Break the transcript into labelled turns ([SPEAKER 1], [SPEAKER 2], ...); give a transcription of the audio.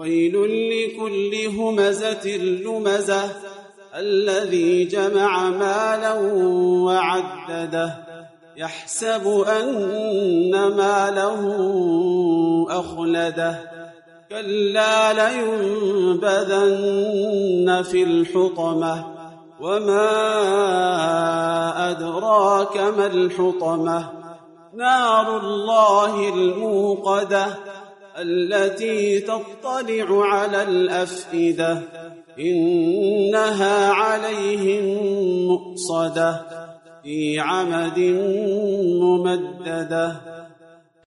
[SPEAKER 1] ويل لكل همزة لمزة الذي جمع مالا وعدده يحسب أن ماله أخلده كلا لينبذن في الحطمة وما أدراك ما الحطمة نار الله الموقدة التي تطلع على الأفئدة إنها عليهم مؤصدة في عمد ممددة.